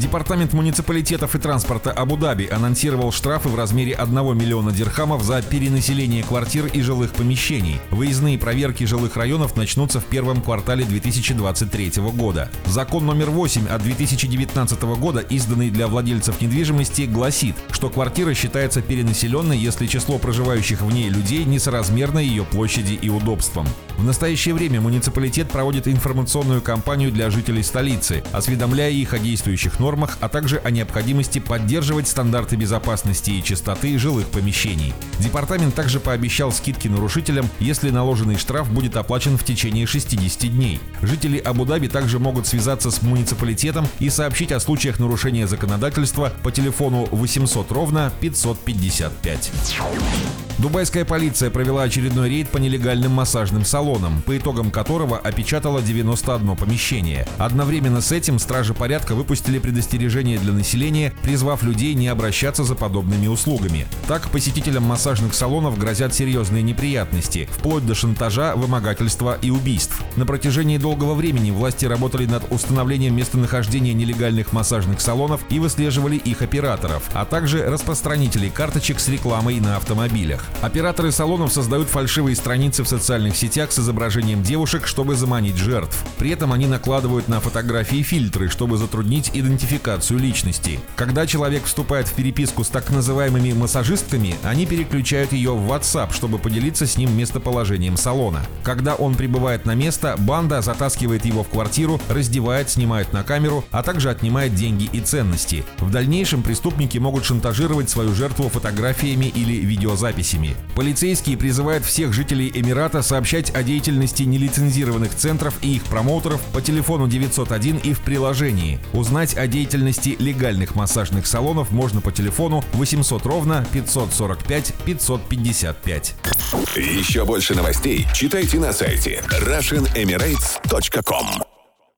Департамент муниципалитетов и транспорта Абу-Даби анонсировал штрафы в размере 1 миллиона дирхамов за перенаселение квартир и жилых помещений. Выездные проверки жилых районов начнутся в первом квартале 2023 года. Закон номер 8 от 2019 года, изданный для владельцев недвижимости, гласит, что квартира считается перенаселенной, если число проживающих в ней людей несоразмерно ее площади и удобствам. В настоящее время муниципалитет проводит информационную кампанию для жителей столицы, осведомляя их о действующих нормах нормах, а также о необходимости поддерживать стандарты безопасности и чистоты жилых помещений. Департамент также пообещал скидки нарушителям, если наложенный штраф будет оплачен в течение 60 дней. Жители Абу-Даби также могут связаться с муниципалитетом и сообщить о случаях нарушения законодательства по телефону 800 ровно 555. Дубайская полиция провела очередной рейд по нелегальным массажным салонам, по итогам которого опечатала 91 помещение. Одновременно с этим стражи порядка выпустили предостережение для населения, призвав людей не обращаться за подобными услугами. Так, посетителям массажных салонов грозят серьезные неприятности, вплоть до шантажа, вымогательства и убийств. На протяжении долгого времени власти работали над установлением местонахождения нелегальных массажных салонов и выслеживали их операторов, а также распространителей карточек с рекламой на автомобилях. Операторы салонов создают фальшивые страницы в социальных сетях с изображением девушек, чтобы заманить жертв. При этом они накладывают на фотографии фильтры, чтобы затруднить идентификацию личности. Когда человек вступает в переписку с так называемыми массажистками, они переключают ее в WhatsApp, чтобы поделиться с ним местоположением салона. Когда он прибывает на место, банда затаскивает его в квартиру, раздевает, снимает на камеру, а также отнимает деньги и ценности. В дальнейшем преступники могут шантажировать свою жертву фотографиями или видеозаписями. Полицейские призывают всех жителей Эмирата сообщать о деятельности нелицензированных центров и их промоутеров по телефону 901 и в приложении. Узнать о деятельности легальных массажных салонов можно по телефону 800 ровно 545 555. Еще больше новостей читайте на сайте RussianEmirates.com